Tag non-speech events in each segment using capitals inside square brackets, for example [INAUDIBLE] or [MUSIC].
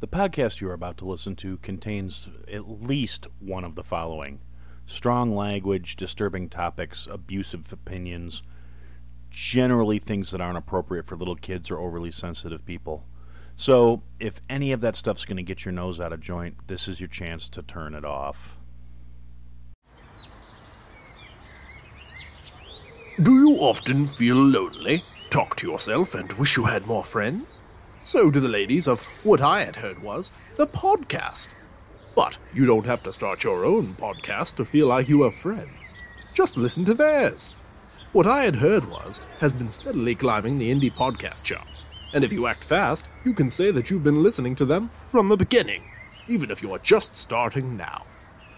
The podcast you are about to listen to contains at least one of the following strong language, disturbing topics, abusive opinions, generally things that aren't appropriate for little kids or overly sensitive people. So, if any of that stuff's going to get your nose out of joint, this is your chance to turn it off. Do you often feel lonely, talk to yourself, and wish you had more friends? So do the ladies of what I had heard was the podcast. But you don't have to start your own podcast to feel like you have friends. Just listen to theirs. What I had heard was has been steadily climbing the indie podcast charts. And if you act fast, you can say that you've been listening to them from the beginning, even if you are just starting now.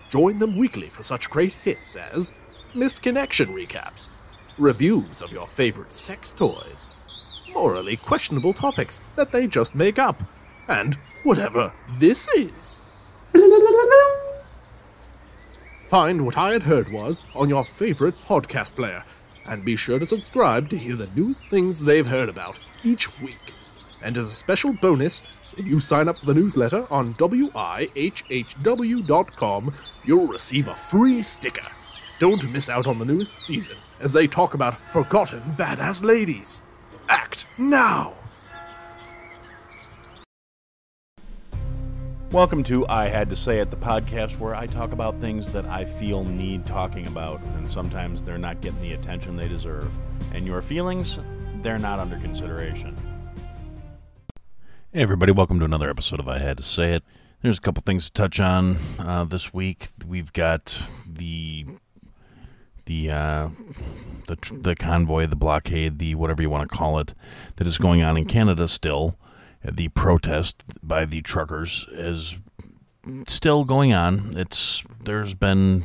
Join them weekly for such great hits as Missed Connection recaps, reviews of your favorite sex toys, morally questionable topics that they just make up, and whatever this is. Find what I had heard was on your favorite podcast player, and be sure to subscribe to hear the new things they've heard about each week. And as a special bonus, if you sign up for the newsletter on wihhw.com, you'll receive a free sticker. Don't miss out on the newest season as they talk about forgotten badass ladies. Act now! Welcome to I Had to Say It, the podcast where I talk about things that I feel need talking about, and sometimes they're not getting the attention they deserve. And your feelings, they're not under consideration. Hey, everybody, welcome to another episode of I Had to Say It. There's a couple things to touch on uh, this week. We've got the the uh, the the convoy, the blockade, the whatever you want to call it, that is going on in Canada still the protest by the truckers is still going on. It's there's been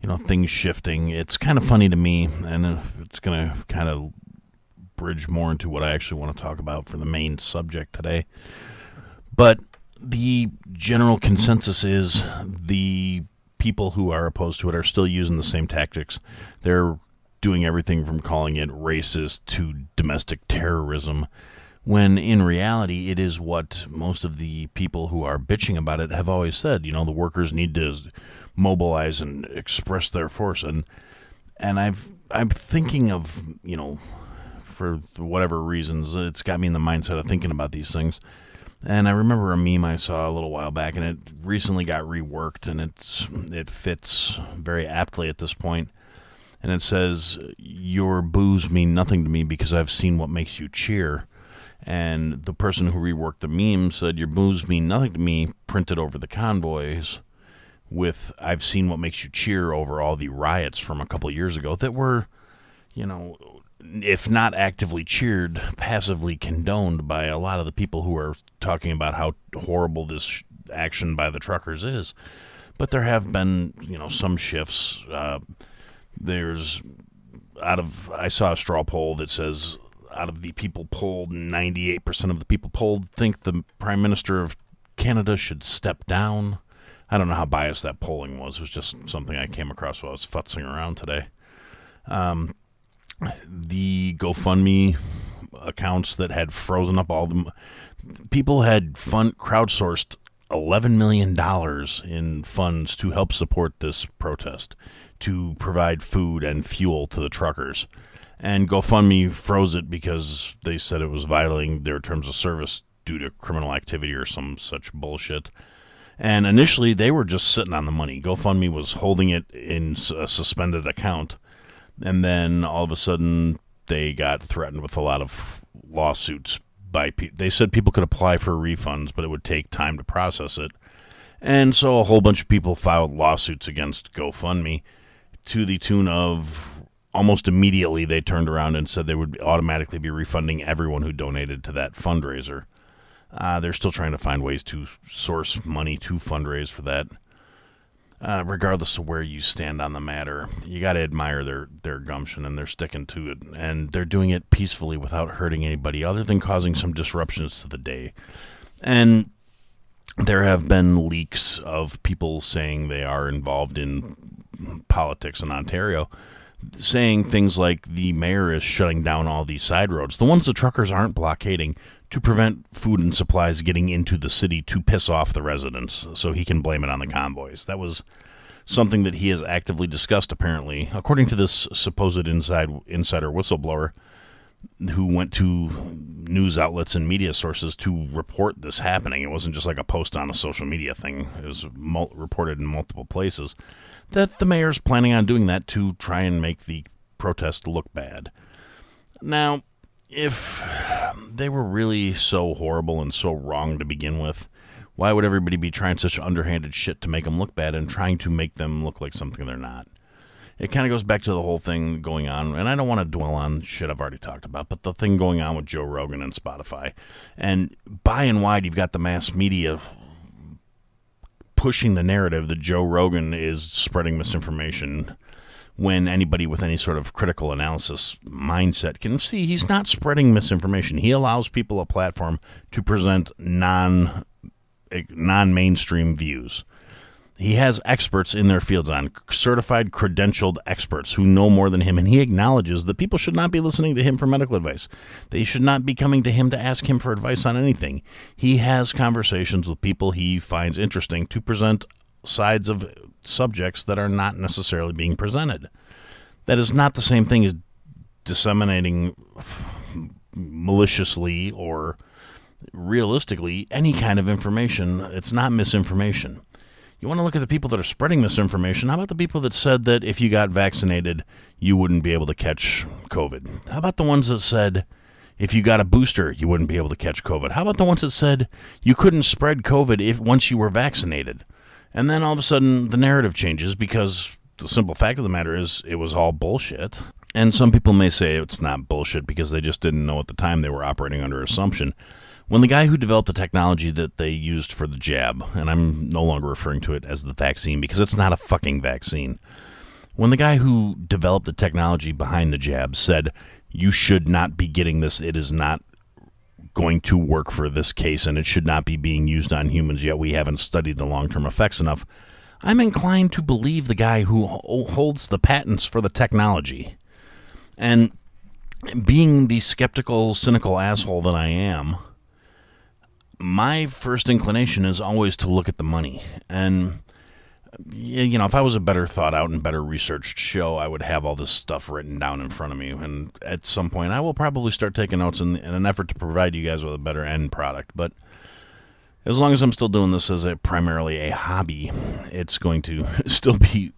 you know things shifting. It's kind of funny to me, and it's going to kind of bridge more into what I actually want to talk about for the main subject today. But the general consensus is the people who are opposed to it are still using the same tactics. They're doing everything from calling it racist to domestic terrorism when in reality it is what most of the people who are bitching about it have always said. You know the workers need to mobilize and express their force. And and I've I'm thinking of you know for whatever reasons it's got me in the mindset of thinking about these things and I remember a meme I saw a little while back and it recently got reworked and it's it fits very aptly at this point. and it says your boos mean nothing to me because I've seen what makes you cheer and the person who reworked the meme said, Your moves mean nothing to me, printed over the convoys with I've seen what makes you cheer over all the riots from a couple years ago that were, you know, if not actively cheered, passively condoned by a lot of the people who are talking about how horrible this action by the truckers is. But there have been, you know, some shifts. Uh, there's out of I saw a straw poll that says out of the people polled, 98% of the people polled think the Prime Minister of Canada should step down. I don't know how biased that polling was. It was just something I came across while I was futzing around today. Um, the GoFundMe accounts that had frozen up all the people had fund crowdsourced $11 million in funds to help support this protest, to provide food and fuel to the truckers and GoFundMe froze it because they said it was violating their terms of service due to criminal activity or some such bullshit. And initially, they were just sitting on the money. GoFundMe was holding it in a suspended account, and then all of a sudden, they got threatened with a lot of lawsuits by people. They said people could apply for refunds, but it would take time to process it. And so a whole bunch of people filed lawsuits against GoFundMe to the tune of almost immediately they turned around and said they would automatically be refunding everyone who donated to that fundraiser. Uh, they're still trying to find ways to source money to fundraise for that. Uh, regardless of where you stand on the matter, you got to admire their their gumption and they're sticking to it, and they're doing it peacefully without hurting anybody, other than causing some disruptions to the day. And there have been leaks of people saying they are involved in politics in Ontario saying things like the mayor is shutting down all these side roads, the ones the truckers aren't blockading, to prevent food and supplies getting into the city to piss off the residents so he can blame it on the convoys. That was something that he has actively discussed apparently according to this supposed inside insider whistleblower who went to news outlets and media sources to report this happening. It wasn't just like a post on a social media thing. It was mul- reported in multiple places that the mayor's planning on doing that to try and make the protest look bad. Now, if they were really so horrible and so wrong to begin with, why would everybody be trying such underhanded shit to make them look bad and trying to make them look like something they're not? It kind of goes back to the whole thing going on, and I don't want to dwell on shit I've already talked about, but the thing going on with Joe Rogan and Spotify. And by and wide, you've got the mass media pushing the narrative that Joe Rogan is spreading misinformation when anybody with any sort of critical analysis mindset can see he's not spreading misinformation. He allows people a platform to present non eh, non mainstream views. He has experts in their fields on certified, credentialed experts who know more than him, and he acknowledges that people should not be listening to him for medical advice. They should not be coming to him to ask him for advice on anything. He has conversations with people he finds interesting to present sides of subjects that are not necessarily being presented. That is not the same thing as disseminating maliciously or realistically any kind of information. It's not misinformation. You want to look at the people that are spreading misinformation. How about the people that said that if you got vaccinated, you wouldn't be able to catch COVID? How about the ones that said if you got a booster, you wouldn't be able to catch COVID? How about the ones that said you couldn't spread COVID if once you were vaccinated? And then all of a sudden the narrative changes because the simple fact of the matter is it was all bullshit. And some people may say it's not bullshit because they just didn't know at the time they were operating under assumption. When the guy who developed the technology that they used for the jab, and I'm no longer referring to it as the vaccine because it's not a fucking vaccine. When the guy who developed the technology behind the jab said, you should not be getting this, it is not going to work for this case and it should not be being used on humans yet, we haven't studied the long term effects enough. I'm inclined to believe the guy who holds the patents for the technology. And being the skeptical, cynical asshole that I am, my first inclination is always to look at the money. And, you know, if I was a better thought out and better researched show, I would have all this stuff written down in front of me. And at some point, I will probably start taking notes in, in an effort to provide you guys with a better end product. But as long as I'm still doing this as a primarily a hobby, it's going to [LAUGHS] still be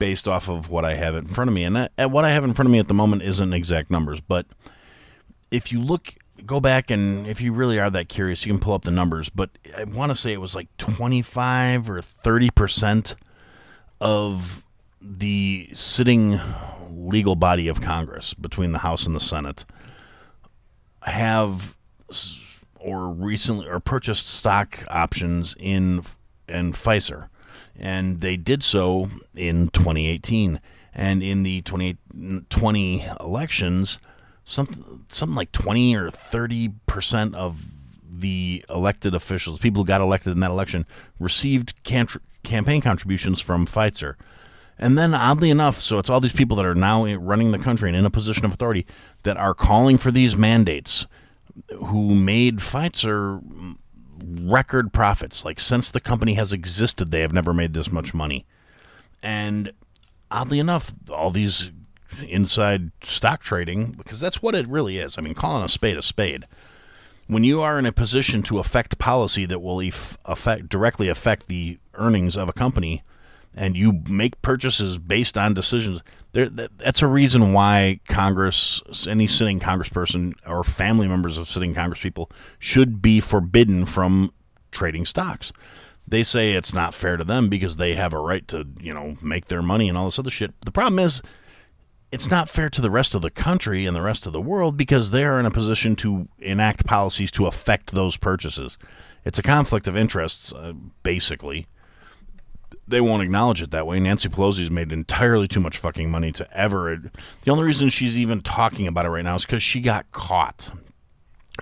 based off of what I have in front of me. And that, what I have in front of me at the moment isn't exact numbers, but if you look go back and if you really are that curious, you can pull up the numbers. But I want to say it was like 25 or 30 percent of the sitting legal body of Congress between the House and the Senate have or recently or purchased stock options in and Pfizer, and they did so in 2018. And in the 2020 elections, something something like 20 or 30 percent of the elected officials, people who got elected in that election, received campaign contributions from Pfizer. And then, oddly enough, so it's all these people that are now running the country and in a position of authority that are calling for these mandates who made Pfizer record profits. Like, since the company has existed, they have never made this much money. And oddly enough, all these inside stock trading because that's what it really is. I mean, calling a spade a spade. When you are in a position to affect policy that will affect directly affect the earnings of a company, and you make purchases based on decisions, there, that's a reason why Congress, any sitting Congressperson or family members of sitting Congresspeople, should be forbidden from trading stocks. They say it's not fair to them because they have a right to, you know, make their money and all this other shit. The problem is it's not fair to the rest of the country and the rest of the world because they are in a position to enact policies to affect those purchases. It's a conflict of interests, uh, basically. They won't acknowledge it that way. Nancy Pelosi's made entirely too much fucking money to ever. The only reason she's even talking about it right now is because she got caught.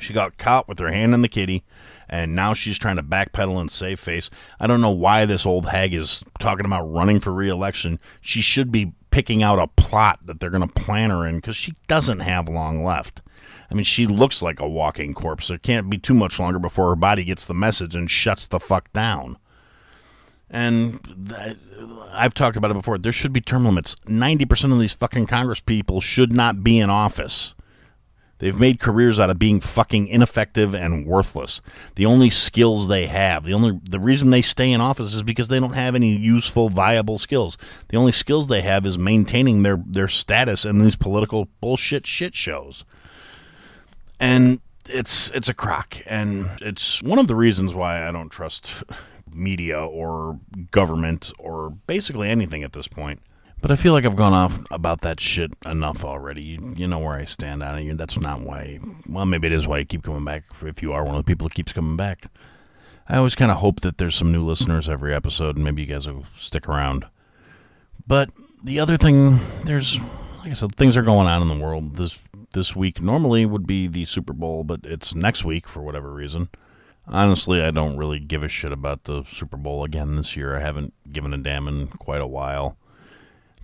She got caught with her hand in the kitty, and now she's trying to backpedal and save face. I don't know why this old hag is talking about running for reelection. She should be picking out a plot that they're going to plan her in because she doesn't have long left. I mean, she looks like a walking corpse. It can't be too much longer before her body gets the message and shuts the fuck down. And I've talked about it before. There should be term limits. 90% of these fucking Congress people should not be in office. They've made careers out of being fucking ineffective and worthless. The only skills they have, the only the reason they stay in office is because they don't have any useful, viable skills. The only skills they have is maintaining their their status in these political bullshit shit shows. And it's it's a crock, and it's one of the reasons why I don't trust media or government or basically anything at this point. But I feel like I've gone off about that shit enough already. You, you know where I stand on it. That's not why. Well, maybe it is why you keep coming back. If you are one of the people that keeps coming back, I always kind of hope that there's some new listeners every episode, and maybe you guys will stick around. But the other thing, there's like I said, things are going on in the world this this week. Normally would be the Super Bowl, but it's next week for whatever reason. Honestly, I don't really give a shit about the Super Bowl again this year. I haven't given a damn in quite a while.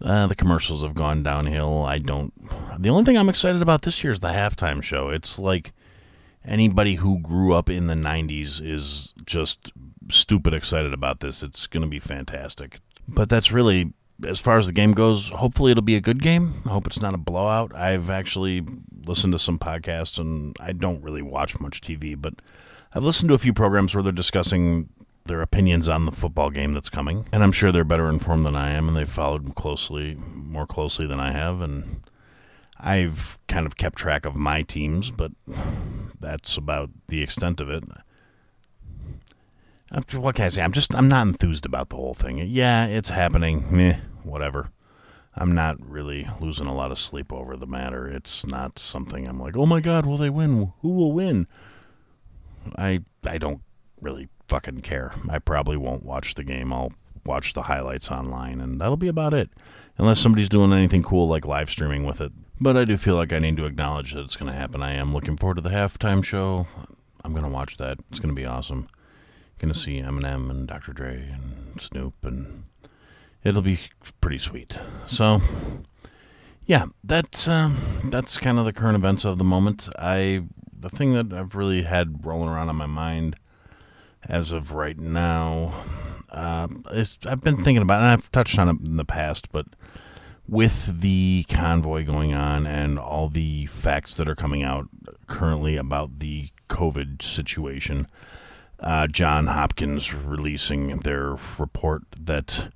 Uh, the commercials have gone downhill. I don't. The only thing I'm excited about this year is the halftime show. It's like anybody who grew up in the 90s is just stupid excited about this. It's going to be fantastic. But that's really, as far as the game goes, hopefully it'll be a good game. I hope it's not a blowout. I've actually listened to some podcasts and I don't really watch much TV, but I've listened to a few programs where they're discussing their opinions on the football game that's coming, and I'm sure they're better informed than I am, and they've followed closely, more closely than I have, and I've kind of kept track of my teams, but that's about the extent of it. Uh, what can I say? I'm just I'm not enthused about the whole thing. Yeah, it's happening. Meh, whatever. I'm not really losing a lot of sleep over the matter. It's not something I'm like, oh my god, will they win? Who will win? I I don't really fucking care. I probably won't watch the game. I'll watch the highlights online, and that'll be about it. Unless somebody's doing anything cool like live streaming with it. But I do feel like I need to acknowledge that it's going to happen. I am looking forward to the halftime show. I'm going to watch that. It's going to be awesome. Going to see Eminem and Dr. Dre and Snoop, and it'll be pretty sweet. So, yeah, that's uh, that's kind of the current events of the moment. I the thing that I've really had rolling around on my mind as of right now. Uh, I've been thinking about, it, and I've touched on it in the past, but with the convoy going on and all the facts that are coming out currently about the COVID situation, uh, John Hopkins releasing their report that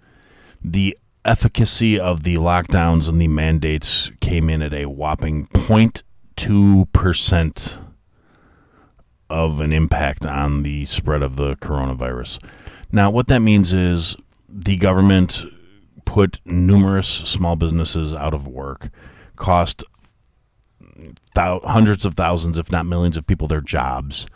the efficacy of the lockdowns and the mandates came in at a whopping 0.2% of an impact on the spread of the coronavirus. Now, what that means is the government put numerous small businesses out of work, cost hundreds of thousands, if not millions, of people their jobs,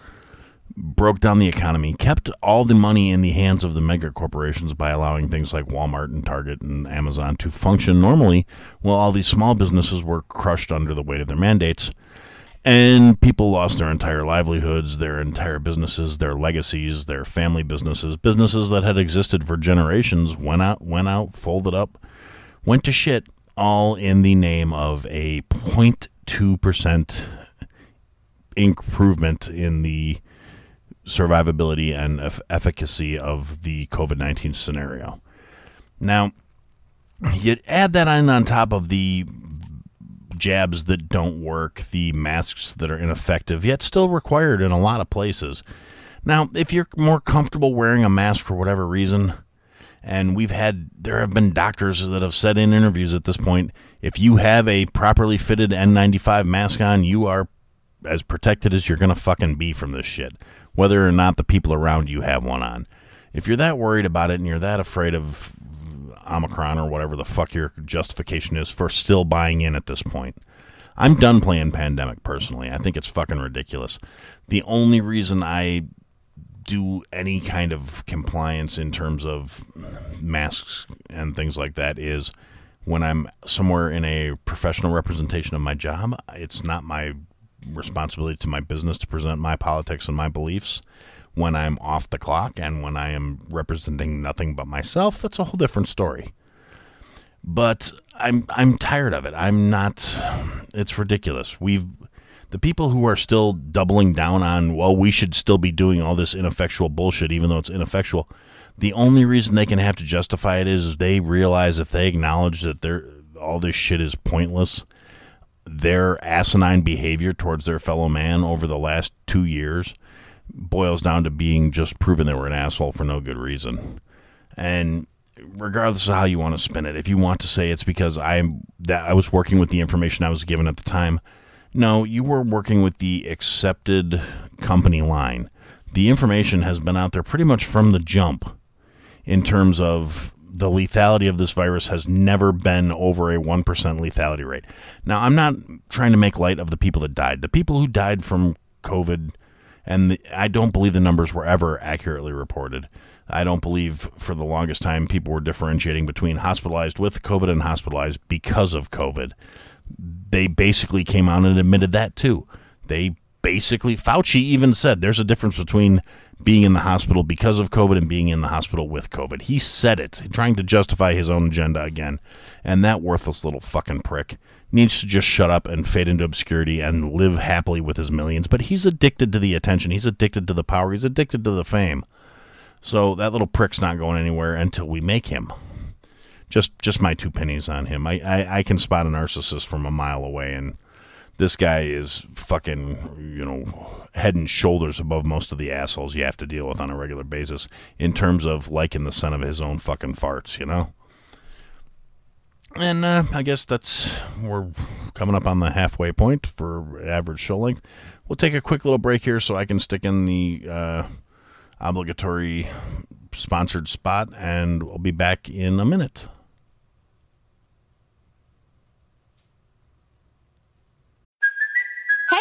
broke down the economy, kept all the money in the hands of the mega corporations by allowing things like Walmart and Target and Amazon to function normally, while all these small businesses were crushed under the weight of their mandates and people lost their entire livelihoods, their entire businesses, their legacies, their family businesses, businesses that had existed for generations went out, went out, folded up, went to shit, all in the name of a 0.2 percent improvement in the survivability and efficacy of the COVID 19 scenario. Now, you add that on on top of the jabs that don't work, the masks that are ineffective, yet still required in a lot of places. Now, if you're more comfortable wearing a mask for whatever reason, and we've had, there have been doctors that have said in interviews at this point, if you have a properly fitted N95 mask on, you are as protected as you're going to fucking be from this shit, whether or not the people around you have one on. If you're that worried about it and you're that afraid of Omicron or whatever the fuck your justification is for still buying in at this point. I'm done playing Pandemic personally. I think it's fucking ridiculous. The only reason I do any kind of compliance in terms of masks and things like that is when I'm somewhere in a professional representation of my job. It's not my responsibility to my business to present my politics and my beliefs when I'm off the clock and when I am representing nothing but myself, that's a whole different story. But I'm I'm tired of it. I'm not it's ridiculous. We've The people who are still doubling down on, well, we should still be doing all this ineffectual bullshit, even though it's ineffectual. The only reason they can have to justify it is they realize if they acknowledge that they're, all this shit is pointless, their asinine behavior towards their fellow man over the last two years boils down to being just proven they were an asshole for no good reason. And regardless of how you want to spin it, if you want to say it's because I'm that I was working with the information I was given at the time, no, you were working with the accepted company line. The information has been out there pretty much from the jump in terms of the lethality of this virus has never been over a 1% lethality rate. Now, I'm not trying to make light of the people that died. The people who died from COVID, and the, I don't believe the numbers were ever accurately reported. I don't believe for the longest time people were differentiating between hospitalized with COVID and hospitalized because of COVID. They basically came out and admitted that too. They basically, Fauci even said there's a difference between being in the hospital because of COVID and being in the hospital with COVID. He said it, trying to justify his own agenda again. And that worthless little fucking prick needs to just shut up and fade into obscurity and live happily with his millions. But he's addicted to the attention, he's addicted to the power, he's addicted to the fame. So that little prick's not going anywhere until we make him. Just just my two pennies on him. I, I, I can spot a narcissist from a mile away and this guy is fucking, you know, head and shoulders above most of the assholes you have to deal with on a regular basis in terms of liking the son of his own fucking farts, you know? And uh, I guess that's, we're coming up on the halfway point for average show length. We'll take a quick little break here so I can stick in the uh, obligatory sponsored spot, and we'll be back in a minute.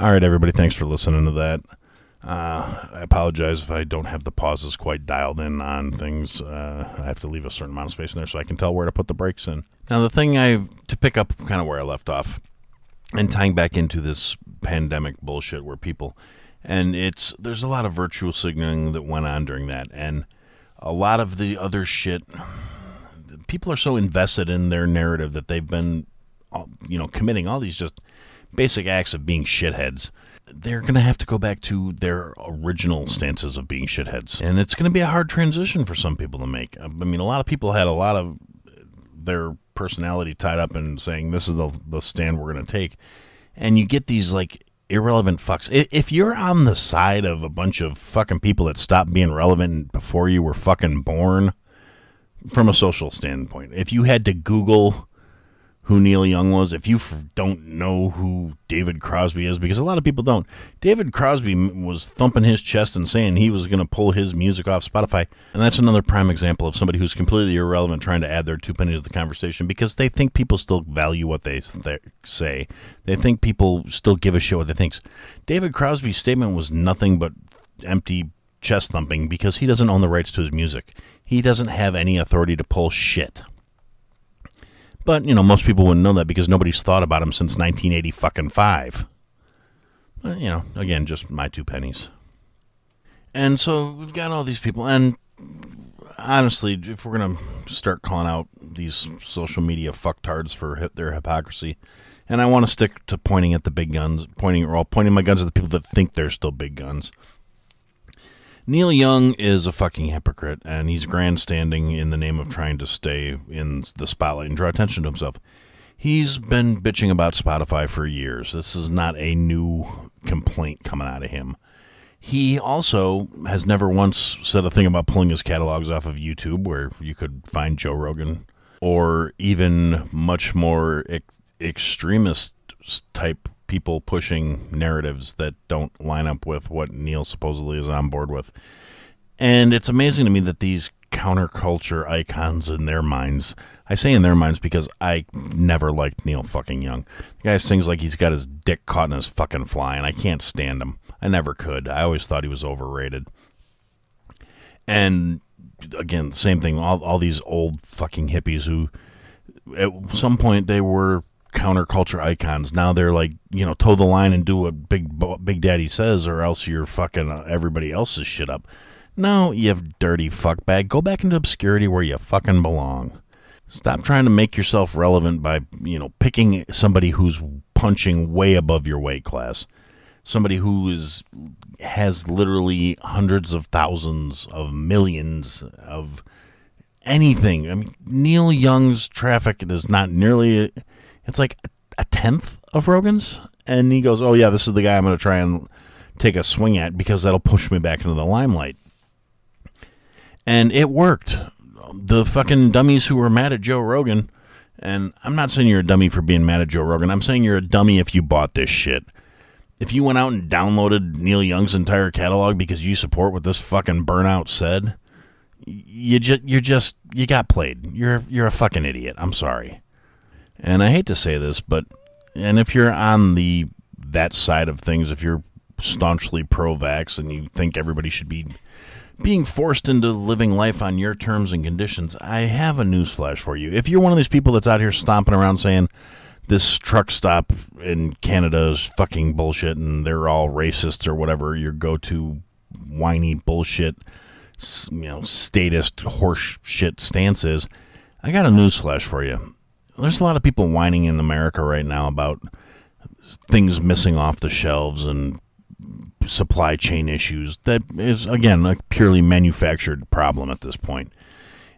All right, everybody. Thanks for listening to that. Uh, I apologize if I don't have the pauses quite dialed in on things. Uh, I have to leave a certain amount of space in there so I can tell where to put the breaks in. Now, the thing I to pick up kind of where I left off, and tying back into this pandemic bullshit where people, and it's there's a lot of virtual signaling that went on during that, and a lot of the other shit. People are so invested in their narrative that they've been, uh, you know, committing all these just basic acts of being shitheads, they're going to have to go back to their original stances of being shitheads. And it's going to be a hard transition for some people to make. I mean, a lot of people had a lot of their personality tied up in saying, this is the, the stand we're going to take. And you get these, like, irrelevant fucks. If you're on the side of a bunch of fucking people that stopped being relevant before you were fucking born, from a social standpoint, if you had to Google who Neil Young was, if you don't know who David Crosby is, because a lot of people don't, David Crosby was thumping his chest and saying he was going to pull his music off Spotify. And that's another prime example of somebody who's completely irrelevant trying to add their two pennies to the conversation because they think people still value what they th- say. They think people still give a shit what they think. David Crosby's statement was nothing but empty chest thumping because he doesn't own the rights to his music. He doesn't have any authority to pull shit. But, you know, most people wouldn't know that because nobody's thought about him since 1980 fucking five. But, you know, again, just my two pennies. And so we've got all these people. And honestly, if we're going to start calling out these social media fucktards for their hypocrisy, and I want to stick to pointing at the big guns, pointing, or all pointing my guns at the people that think they're still big guns. Neil Young is a fucking hypocrite, and he's grandstanding in the name of trying to stay in the spotlight and draw attention to himself. He's been bitching about Spotify for years. This is not a new complaint coming out of him. He also has never once said a thing about pulling his catalogs off of YouTube, where you could find Joe Rogan, or even much more ex- extremist type people pushing narratives that don't line up with what Neil supposedly is on board with. And it's amazing to me that these counterculture icons in their minds. I say in their minds because I never liked Neil fucking Young. The guy sings like he's got his dick caught in his fucking fly, and I can't stand him. I never could. I always thought he was overrated. And again, same thing. All all these old fucking hippies who, at some point, they were counterculture icons. Now they're like, you know, toe the line and do what Big Big Daddy says, or else you're fucking uh, everybody else's shit up. No, you have dirty fuckbag. Go back into obscurity where you fucking belong. Stop trying to make yourself relevant by, you know, picking somebody who's punching way above your weight class. Somebody who is has literally hundreds of thousands of millions of anything. I mean, Neil Young's traffic is not nearly it's like a tenth of Rogan's and he goes, "Oh yeah, this is the guy I'm going to try and take a swing at because that'll push me back into the limelight." And it worked the fucking dummies who were mad at Joe Rogan, and I'm not saying you're a dummy for being mad at Joe Rogan. I'm saying you're a dummy if you bought this shit. If you went out and downloaded Neil Young's entire catalog because you support what this fucking burnout said, you just you're just you got played. You're you're a fucking idiot. I'm sorry. And I hate to say this, but and if you're on the that side of things, if you're staunchly pro-vax and you think everybody should be being forced into living life on your terms and conditions, I have a newsflash for you. If you're one of these people that's out here stomping around saying this truck stop in Canada is fucking bullshit and they're all racists or whatever, your go to whiny bullshit, you know, statist horse shit stance is, I got a newsflash for you. There's a lot of people whining in America right now about things missing off the shelves and supply chain issues. That is, again, a purely manufactured problem at this point.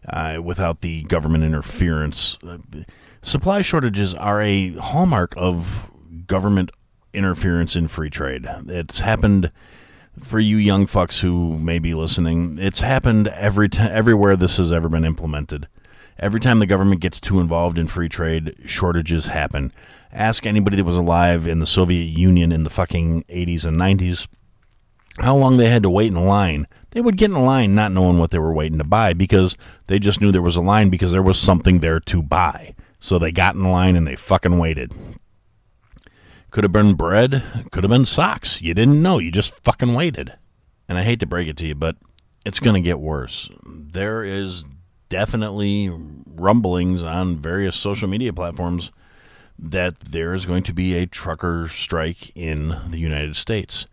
Uh, without the government interference, uh, supply shortages are a hallmark of government interference in free trade. It's happened for you young fucks who may be listening. It's happened every t- everywhere this has ever been implemented. Every time the government gets too involved in free trade, shortages happen. Ask anybody that was alive in the Soviet Union in the fucking 80s and 90s how long they had to wait in line. They would get in line not knowing what they were waiting to buy because they just knew there was a line because there was something there to buy. So they got in line and they fucking waited. Could have been bread, could have been socks. You didn't know, you just fucking waited. And I hate to break it to you, but it's going to get worse. There is definitely rumblings on various social media platforms that there is going to be a trucker strike in the United States.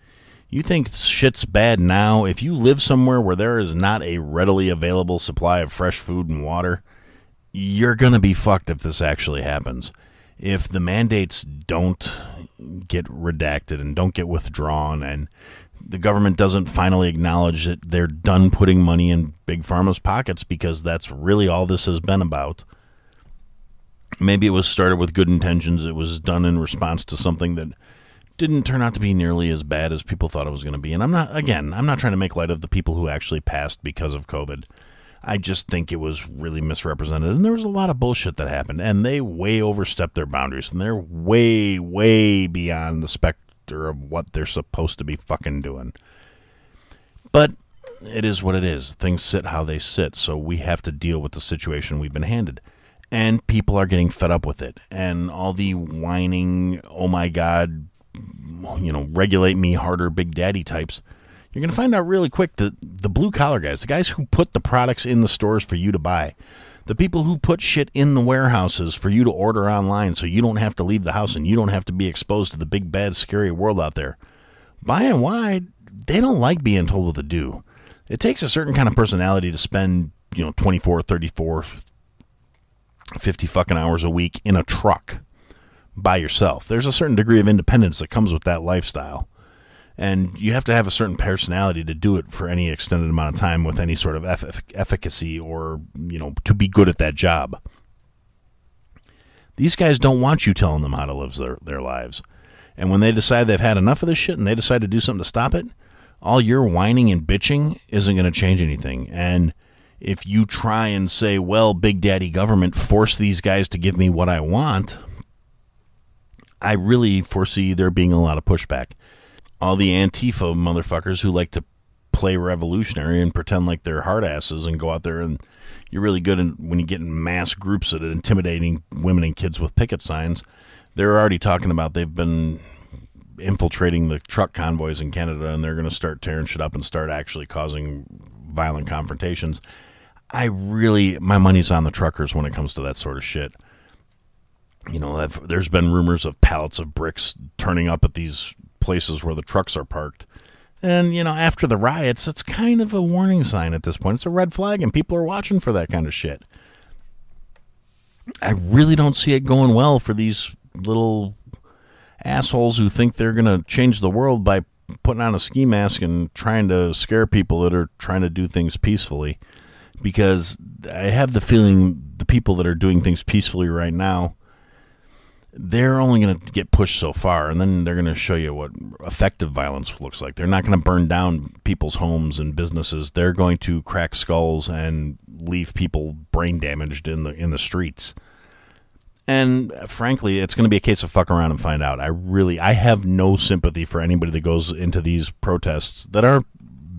You think shit's bad now? If you live somewhere where there is not a readily available supply of fresh food and water, you're going to be fucked if this actually happens. If the mandates don't get redacted and don't get withdrawn and the government doesn't finally acknowledge that they're done putting money in big pharma's pockets because that's really all this has been about. Maybe it was started with good intentions. It was done in response to something that didn't turn out to be nearly as bad as people thought it was going to be. And I'm not, again, I'm not trying to make light of the people who actually passed because of COVID. I just think it was really misrepresented. And there was a lot of bullshit that happened. And they way overstepped their boundaries. And they're way, way beyond the specter of what they're supposed to be fucking doing. But it is what it is. Things sit how they sit. So we have to deal with the situation we've been handed and people are getting fed up with it. And all the whining, oh my God, you know, regulate me harder, Big Daddy types, you're going to find out really quick that the blue collar guys, the guys who put the products in the stores for you to buy, the people who put shit in the warehouses for you to order online so you don't have to leave the house and you don't have to be exposed to the big, bad, scary world out there, by and wide, they don't like being told what to do. It takes a certain kind of personality to spend, you know, 24, 34, 50 fucking hours a week in a truck by yourself. There's a certain degree of independence that comes with that lifestyle. And you have to have a certain personality to do it for any extended amount of time with any sort of eff- efficacy or, you know, to be good at that job. These guys don't want you telling them how to live their, their lives. And when they decide they've had enough of this shit and they decide to do something to stop it, all your whining and bitching isn't going to change anything. And if you try and say, well, Big Daddy government force these guys to give me what I want, I really foresee there being a lot of pushback. All the Antifa motherfuckers who like to play revolutionary and pretend like they're hard asses and go out there and you're really good in, when you get in mass groups that are intimidating women and kids with picket signs. They're already talking about they've been infiltrating the truck convoys in Canada and they're going to start tearing shit up and start actually causing violent confrontations. I really, my money's on the truckers when it comes to that sort of shit. You know, there's been rumors of pallets of bricks turning up at these places where the trucks are parked. And, you know, after the riots, it's kind of a warning sign at this point. It's a red flag, and people are watching for that kind of shit. I really don't see it going well for these little assholes who think they're going to change the world by putting on a ski mask and trying to scare people that are trying to do things peacefully. Because I have the feeling the people that are doing things peacefully right now, they're only going to get pushed so far, and then they're going to show you what effective violence looks like. They're not going to burn down people's homes and businesses. They're going to crack skulls and leave people brain damaged in the in the streets. And uh, frankly, it's going to be a case of fuck around and find out. I really, I have no sympathy for anybody that goes into these protests that are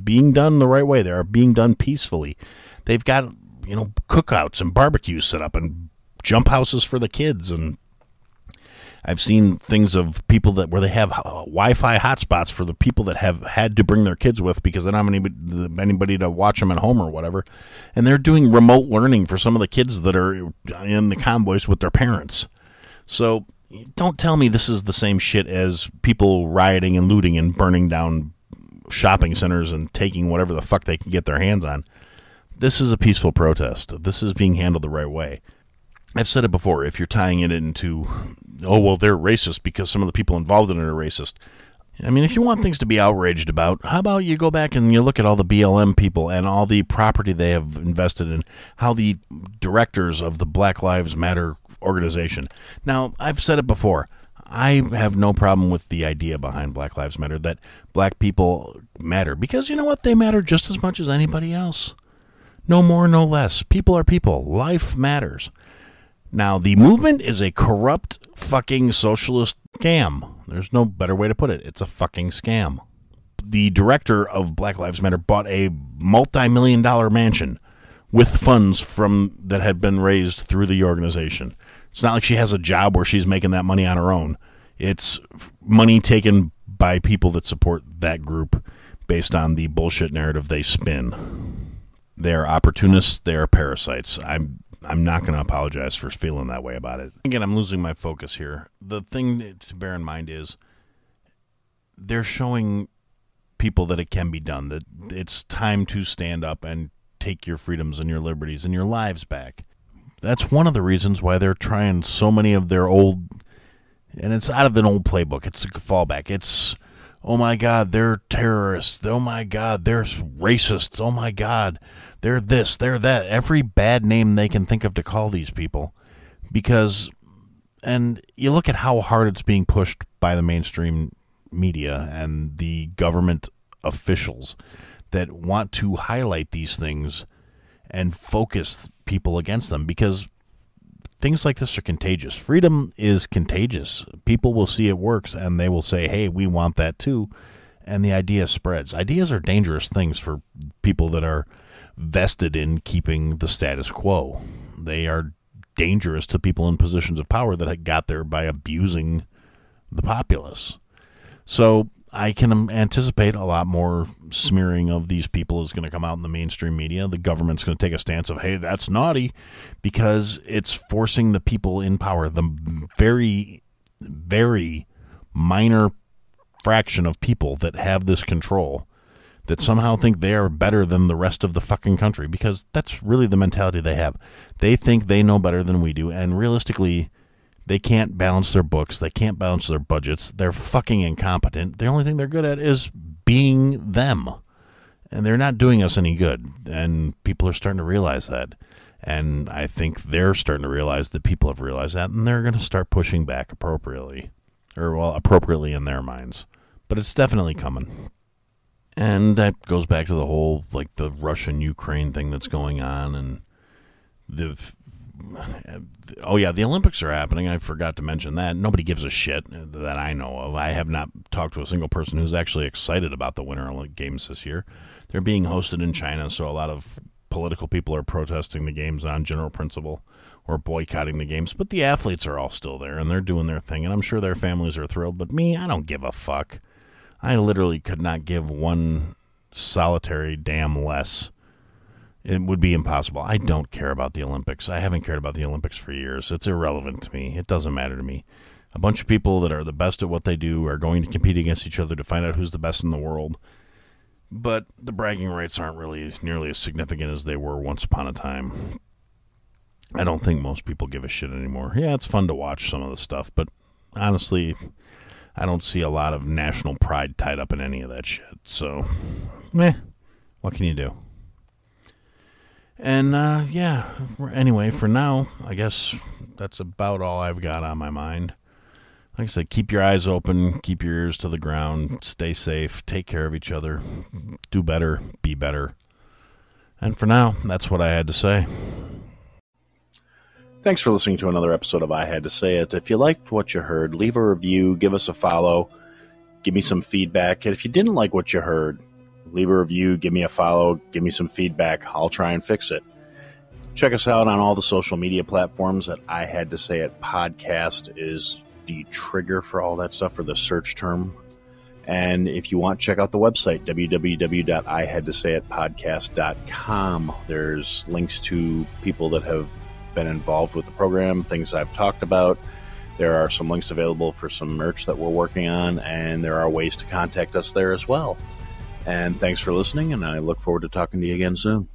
being done the right way. They are being done peacefully. They've got, you know, cookouts and barbecues set up and jump houses for the kids. And I've seen things of people that where they have uh, Wi-Fi hotspots for the people that have had to bring their kids with because they don't have anybody, anybody to watch them at home or whatever, and they're doing remote learning for some of the kids that are in the convoys with their parents. So don't tell me this is the same shit as people rioting and looting and burning down shopping centers and taking whatever the fuck they can get their hands on. This is a peaceful protest. This is being handled the right way. I've said it before. If you're tying it into oh well they're racist because some of the people involved in it are racist. I mean, if you want things to be outraged about, how about you go back and you look at all the BLM people and all the property they have invested in, how the directors of the Black Lives Matter organization. Now, I've said it before. I have no problem with the idea behind Black Lives Matter that black people matter because you know what? They matter just as much as anybody else. No more, no less. People are people. Life matters. Now, the movement is a corrupt fucking socialist scam. There's no better way to put it. It's a fucking scam. The director of Black Lives Matter bought a multi million dollar mansion with funds from that had been raised through the organization. It's not like she has a job where she's making that money on her own. It's money taken by people that support that group based on the bullshit narrative they spin. They're opportunists, they're parasites. I'm I'm not going to apologize for feeling that way about it. Again, I'm losing my focus here. The thing to bear in mind is they're showing people that it can be done, that it's time to stand up and take your freedoms and your liberties and your lives back. That's one of the reasons why they're trying so many of their old, and it's out of an old playbook. It's a fallback. It's, oh my God, they're terrorists. Oh my God, they're racists. Oh my God, they're this, they're that, every bad name they can think of to call these people. Because, and you look at how hard it's being pushed by the mainstream media and the government officials that want to highlight these things and focus people against them because things like this are contagious. Freedom is contagious. People will see it works and they will say, hey, we want that too. And the idea spreads. Ideas are dangerous things for people that are vested in keeping the status quo. They are dangerous to people in positions of power that got there by abusing the populace. So I can anticipate a lot more smearing of these people is going to come out in the mainstream media. The government's going to take a stance of, hey, that's naughty, because it's forcing the people in power, the very, very minor fraction of people that have this control that somehow think they are better than the rest of the fucking country because that's really the mentality they have. They think they know better than we do, and realistically, they can't balance their books. They can't balance their budgets. They're fucking incompetent. The only thing they're good at is being them. And they're not doing us any good. And people are starting to realize that. And I think they're starting to realize that people have realized that, and they're going to start pushing back appropriately. Or, well, appropriately in their minds. But it's definitely coming. And that goes back to the whole like the Russian Ukraine thing that's going on and the oh yeah, the Olympics are happening. I forgot to mention that. Nobody gives a shit that I know of. I have not talked to a single person who's actually excited about the Winter Olympic Games this year. they're being hosted in China, so a lot of political people are protesting the games on general principle or boycotting the games. But the athletes are all still there and they're doing their thing, and I'm sure their families are thrilled. But me, I don't give a fuck. I literally could not give one solitary damn less. It would be impossible. I don't care about the Olympics. I haven't cared about the Olympics for years. It's irrelevant to me. It doesn't matter to me. A bunch of people that are the best at what they do are going to compete against each other to find out who's the best in the world. But the bragging rights aren't really nearly as significant as they were once upon a time. I don't think most people give a shit anymore. Yeah, it's fun to watch some of the stuff, but honestly, I don't see a lot of national pride tied up in any of that shit. So, meh, what can you do? And uh, yeah, anyway, for now, I guess that's about all I've got on my mind. Like I said, keep your eyes open, keep your ears to the ground, stay safe, take care of each other, do better, be better. And for now, that's what I had to say. Thanks for listening to another episode of I Had to Say It. If you liked what you heard, leave a review, give us a follow, give me some feedback. And if you didn't like what you heard, leave a review, give me a follow, give me some feedback. I'll try and fix it. Check us out on all the social media platforms that I Had to Say It podcast is the trigger for all that stuff for the search term. And if you want, check out the website, www.ihadtosayitpodcast.com. There's links to people that have been involved with the program, things I've talked about. There are some links available for some merch that we're working on, and there are ways to contact us there as well. And thanks for listening, and I look forward to talking to you again soon.